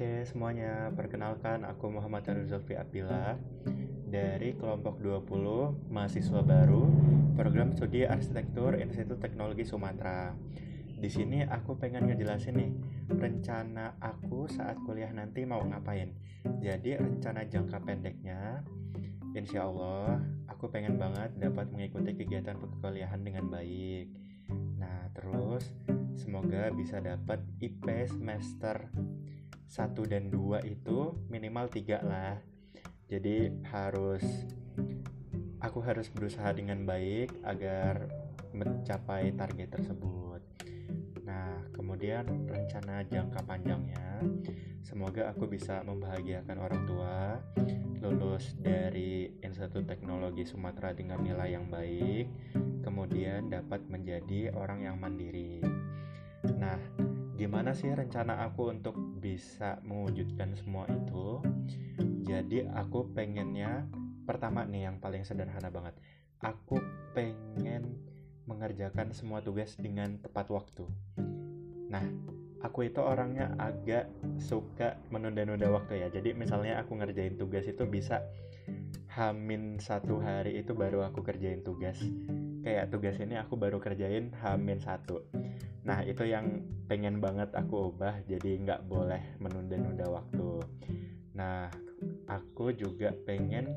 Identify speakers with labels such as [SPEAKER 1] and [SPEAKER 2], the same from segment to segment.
[SPEAKER 1] Oke semuanya, perkenalkan aku Muhammad Aruzulfi Abdillah dari kelompok 20 mahasiswa baru program studi arsitektur Institut Teknologi Sumatera. Di sini aku pengen ngejelasin nih rencana aku saat kuliah nanti mau ngapain. Jadi rencana jangka pendeknya Insya Allah aku pengen banget dapat mengikuti kegiatan perkuliahan dengan baik. Nah terus semoga bisa dapat IP semester 1 dan 2 itu minimal 3 lah. Jadi harus aku harus berusaha dengan baik agar mencapai target tersebut. Nah kemudian rencana jangka panjangnya. Semoga aku bisa membahagiakan orang tua lulus dari Institut Teknologi Sumatera dengan nilai yang baik kemudian dapat menjadi orang yang mandiri. Nah gimana sih rencana aku untuk bisa mewujudkan semua itu? Jadi aku pengennya pertama nih yang paling sederhana banget. Aku pengen mengerjakan semua tugas dengan tepat waktu. Nah aku itu orangnya agak suka menunda-nunda waktu ya. Jadi misalnya aku ngerjain tugas itu bisa hamin satu hari itu baru aku kerjain tugas. Kayak tugas ini aku baru kerjain hamin satu Nah itu yang pengen banget aku ubah jadi nggak boleh menunda-nunda waktu. Nah aku juga pengen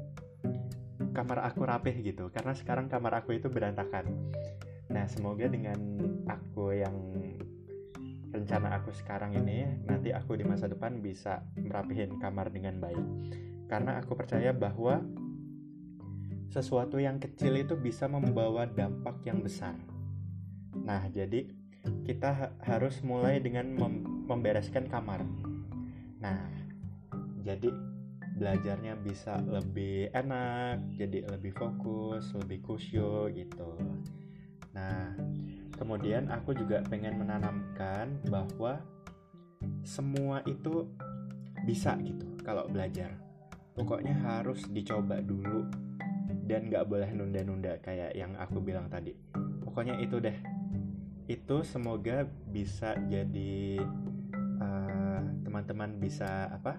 [SPEAKER 1] kamar aku rapih gitu karena sekarang kamar aku itu berantakan. Nah semoga dengan aku yang rencana aku sekarang ini nanti aku di masa depan bisa merapihin kamar dengan baik. Karena aku percaya bahwa sesuatu yang kecil itu bisa membawa dampak yang besar. Nah, jadi kita ha harus mulai dengan mem membereskan kamar. Nah, jadi belajarnya bisa lebih enak, jadi lebih fokus, lebih kusyuk gitu. Nah, kemudian aku juga pengen menanamkan bahwa semua itu bisa gitu kalau belajar. Pokoknya harus dicoba dulu dan gak boleh nunda-nunda kayak yang aku bilang tadi. Pokoknya itu deh itu semoga bisa jadi teman-teman uh, bisa apa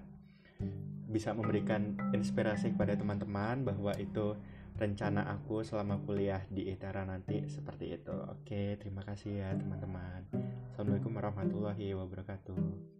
[SPEAKER 1] bisa memberikan inspirasi kepada teman-teman bahwa itu rencana aku selama kuliah di ITERA nanti seperti itu. Oke, terima kasih ya teman-teman. Assalamualaikum warahmatullahi wabarakatuh.